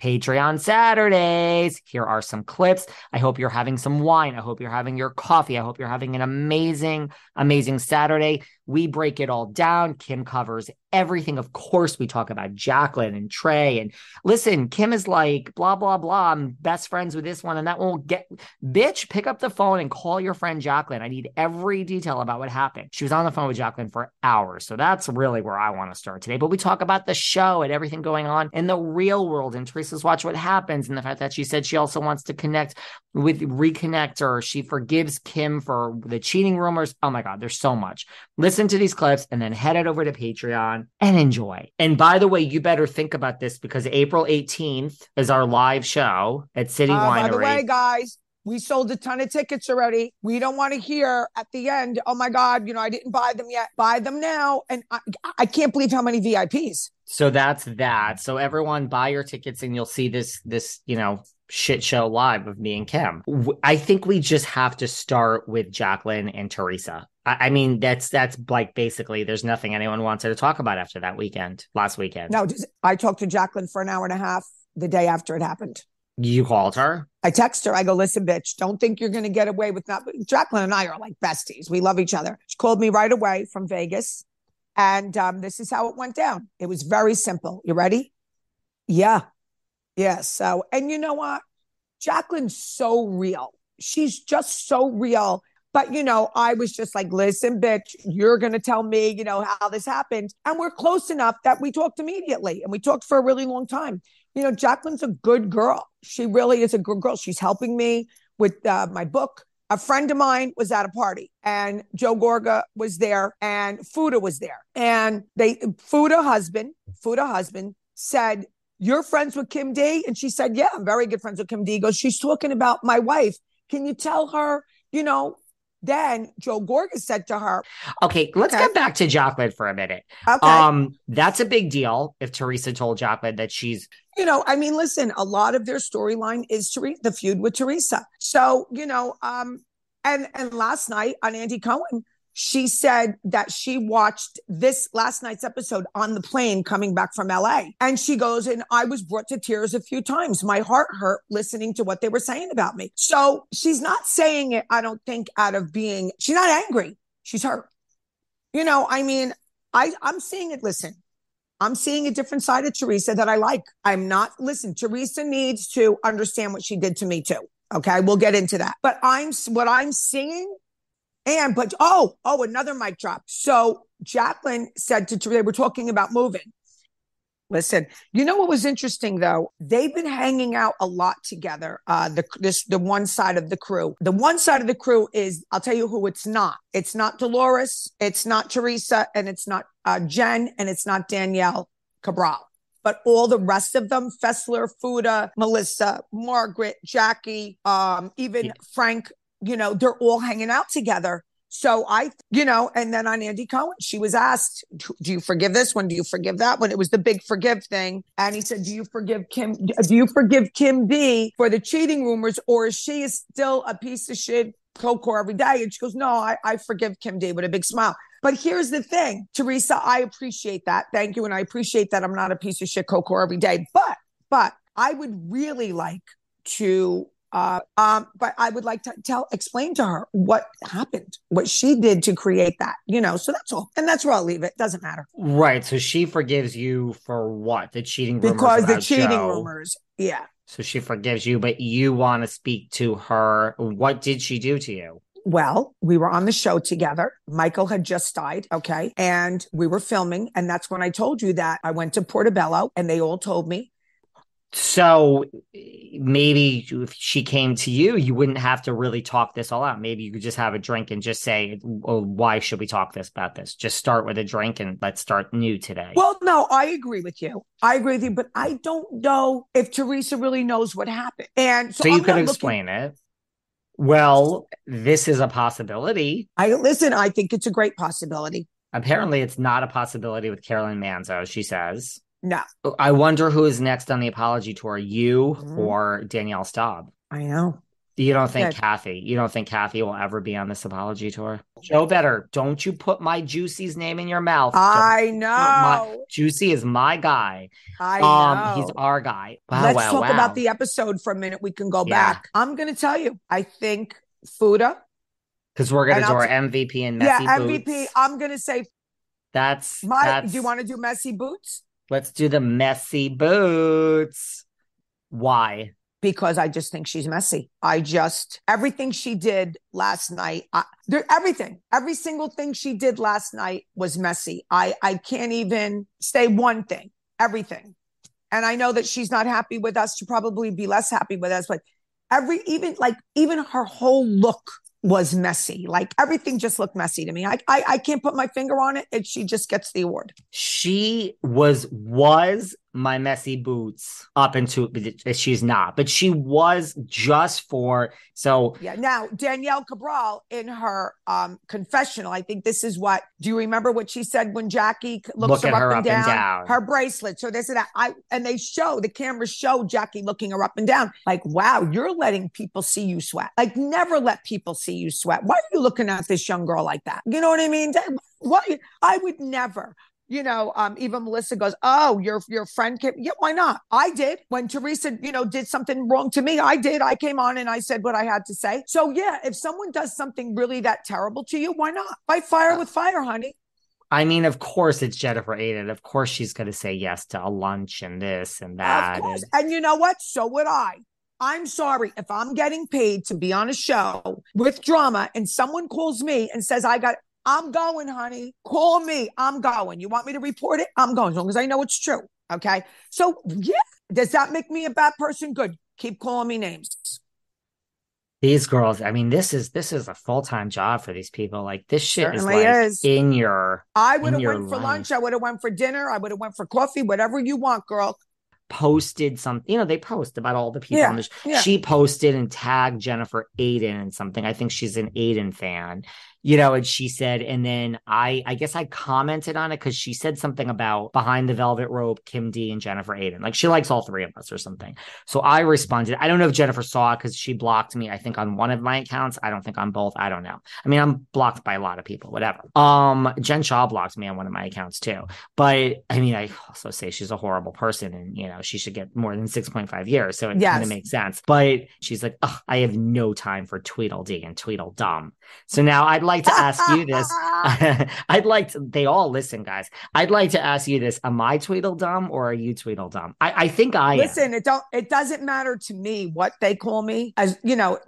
Patreon Saturdays. Here are some clips. I hope you're having some wine. I hope you're having your coffee. I hope you're having an amazing, amazing Saturday. We break it all down. Kim covers everything. Of course, we talk about Jacqueline and Tre. And listen, Kim is like, blah, blah, blah. I'm best friends with this one and that won't get. Bitch, pick up the phone and call your friend Jacqueline. I need every detail about what happened. She was on the phone with Jacqueline for hours. So that's really where I want to start today. But we talk about the show and everything going on in the real world. And Teresa's watch what happens. And the fact that she said she also wants to connect with reconnect or she forgives Kim for the cheating rumors. Oh my God, there's so much. Listen to these clips and then head it over to Patreon and enjoy. And by the way, you better think about this because April 18th is our live show at City uh, Winery. By the way, guys, we sold a ton of tickets already. We don't want to hear at the end, oh my God, you know, I didn't buy them yet. Buy them now. And I, I can't believe how many VIPs. So that's that. So everyone buy your tickets and you'll see this, this, you know, shit show live of me and Kim. I think we just have to start with Jacqueline and Teresa. I mean, that's that's like basically there's nothing anyone wanted to talk about after that weekend, last weekend. No, I talked to Jacqueline for an hour and a half the day after it happened. You called her? I text her. I go, listen, bitch, don't think you're going to get away with not. Jacqueline and I are like besties. We love each other. She called me right away from Vegas. And um, this is how it went down. It was very simple. You ready? Yeah. Yeah. So, and you know what? Jacqueline's so real. She's just so real. But, you know, I was just like, listen, bitch, you're going to tell me, you know, how this happened. And we're close enough that we talked immediately and we talked for a really long time. You know, Jacqueline's a good girl. She really is a good girl. She's helping me with uh, my book. A friend of mine was at a party and Joe Gorga was there and Fuda was there. And they, Fuda husband, Fuda husband said, you're friends with Kim D? And she said, Yeah, I'm very good friends with Kim D. He goes, She's talking about my wife. Can you tell her, you know? Then Joe Gorga said to her, Okay, let's okay. get back to Jacqueline for a minute. Okay. Um, that's a big deal if Teresa told Jacqueline that she's you know, I mean, listen, a lot of their storyline is to the feud with Teresa. So, you know, um, and and last night on Andy Cohen, she said that she watched this last night's episode on the plane coming back from LA. And she goes, and I was brought to tears a few times. My heart hurt listening to what they were saying about me. So she's not saying it, I don't think, out of being, she's not angry. She's hurt. You know, I mean, I, I'm seeing it. Listen, I'm seeing a different side of Teresa that I like. I'm not, listen, Teresa needs to understand what she did to me too. Okay. We'll get into that. But I'm, what I'm seeing and but oh, oh, another mic drop. So Jacqueline said to they were talking about moving. Listen, you know what was interesting though? They've been hanging out a lot together. Uh, the this the one side of the crew. The one side of the crew is I'll tell you who it's not. It's not Dolores. It's not Teresa, and it's not uh, Jen, and it's not Danielle Cabral. But all the rest of them, Fessler, Fuda, Melissa, Margaret, Jackie, um, even yeah. Frank you know, they're all hanging out together. So I, you know, and then on Andy Cohen, she was asked, "Do you forgive this one? Do you forgive that one?" It was the big forgive thing, and he said, "Do you forgive Kim? Do you forgive Kim D for the cheating rumors, or is she still a piece of shit Coco every day?" And she goes, "No, I, I forgive Kim D with a big smile." But here's the thing, Teresa, I appreciate that. Thank you, and I appreciate that I'm not a piece of shit Coco every day. But, but I would really like to uh, um, but I would like to tell, explain to her what happened, what she did to create that, you know. So that's all, and that's where I'll leave it. Doesn't matter, right? So she forgives you for what? The cheating rumors because the cheating Joe. rumors, yeah. So she forgives you, but you want to speak to her. What did she do to you? Well, we were on the show together. Michael had just died. Okay. And we were filming. And that's when I told you that I went to Portobello and they all told me so maybe if she came to you, you wouldn't have to really talk this all out. Maybe you could just have a drink and just say, well, why should we talk this about this? Just start with a drink and let's start new today. Well, no, I agree with you. I agree with you, but I don't know if Teresa really knows what happened. And so, so you could explain looking... it. Well, this is a possibility. I listen, I think it's a great possibility. Apparently, it's not a possibility with Caroline Manzo, she says. No. I wonder who is next on the apology tour, you mm-hmm. or Danielle Staub. I know. You don't think Kathy? You don't think Kathy will ever be on this apology tour? Joe Better, don't you put my Juicy's name in your mouth. I don't know. My, Juicy is my guy. I um, know. He's our guy. Wow, Let's wow, talk wow. about the episode for a minute. We can go yeah. back. I'm going to tell you. I think Fuda. Because we're going to do our MVP and messy yeah, boots. MVP. I'm going to say. That's my. That's, do you want to do messy boots? Let's do the messy boots. Why? Because I just think she's messy. I just everything she did last night. I, there, everything, every single thing she did last night was messy. I I can't even say one thing. Everything, and I know that she's not happy with us. She'll probably be less happy with us, but every even like even her whole look was messy. Like everything just looked messy to me. I, I I can't put my finger on it. And she just gets the award. She was was my messy boots up into she's not, but she was just for so yeah. Now Danielle Cabral in her um confessional, I think this is what do you remember what she said when Jackie looks Look her, her up, and, down, and, down, her bracelet. So this and that. I and they show the cameras show Jackie looking her up and down. Like, wow, you're letting people see you sweat. Like, never let people see you sweat. Why are you looking at this young girl like that? You know what I mean? What I would never you know, um, even Melissa goes, "Oh, your your friend came." Yeah, why not? I did when Teresa, you know, did something wrong to me. I did. I came on and I said what I had to say. So yeah, if someone does something really that terrible to you, why not fight fire with fire, honey? I mean, of course, it's Jennifer Aydin. Of course, she's going to say yes to a lunch and this and that. And-, and you know what? So would I. I'm sorry if I'm getting paid to be on a show with drama and someone calls me and says I got I'm going, honey. Call me. I'm going. You want me to report it? I'm going as long as I know it's true. Okay. So, yeah. Does that make me a bad person? Good. Keep calling me names. These girls, I mean, this is this is a full time job for these people. Like this shit Certainly is like is. in your. I would have went life. for lunch. I would have went for dinner. I would have went for coffee. Whatever you want, girl posted something, you know, they post about all the people yeah, on the sh- yeah. She posted and tagged Jennifer Aydin and something. I think she's an Aydin fan you know, and she said, and then I, I guess I commented on it because she said something about behind the velvet rope, Kim D and Jennifer Aydin Like she likes all three of us or something. So I responded. I don't know if Jennifer saw it because she blocked me, I think, on one of my accounts. I don't think on both. I don't know. I mean, I'm blocked by a lot of people, whatever. Um, Jen Shah blocked me on one of my accounts too. But I mean, I also say she's a horrible person and you know, she should get more than 6.5 years. So it yes. kind of makes sense. But she's like, I have no time for Tweedledee and Tweedledum. So now I'd like to ask you this. I'd like to, they all listen, guys. I'd like to ask you this. Am I Tweedledum or are you Tweedledum? I, I think I listen, am. it don't it doesn't matter to me what they call me. As you know,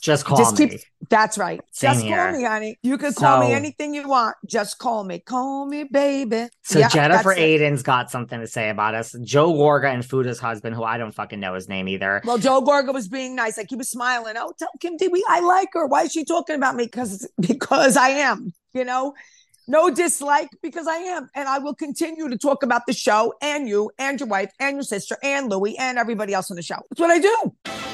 just call just me. Keep, that's right. Same just here. call me, honey. You can call so, me anything you want. Just call me. Call me, baby. So yeah, Jennifer Aydin's got something to say about us. Joe Gorga and Fuda's husband, who I don't fucking know his name either. Well, Joe Gorga was being nice. Like he was smiling. Oh, tell Kim D, we I like her. Why is she talking about me? Because because I am. You know. No dislike because I am. And I will continue to talk about the show and you and your wife and your sister and Louie and everybody else on the show. That's what I do.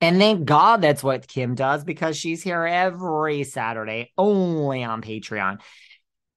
And thank God that's what Kim does because she's here every Saturday only on Patreon.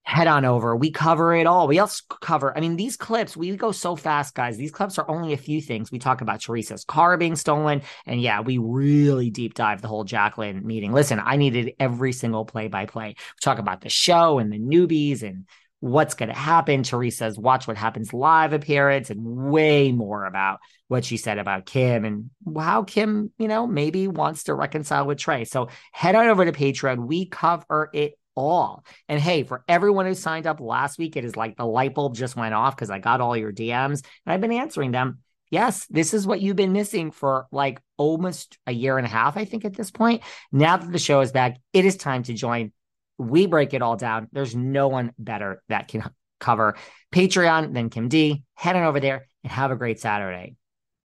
Head on over. We cover it all. We also cover, I mean, these clips, we go so fast, guys. These clips are only a few things. We talk about Teresa's car being stolen. And yeah, we really deep dive the whole Jacqueline meeting. Listen, I needed every single play by play. We talk about the show and the newbies and what's going to happen. Teresa's Watch What Happens Live appearance and way more about what she said about Kim and how Kim, you know, maybe wants to reconcile with Tre. So head on over to Patreon. We cover it all. And hey, for everyone who signed up last week, it is like the light bulb just went off because I got all your DMs and I've been answering them. Yes, this is what you've been missing for like almost a year and a half, I think, at this point. Now that the show is back, it is time to join we break it all down. There's no one better that can cover Patreon than Kim D. Head on over there and have a great Saturday.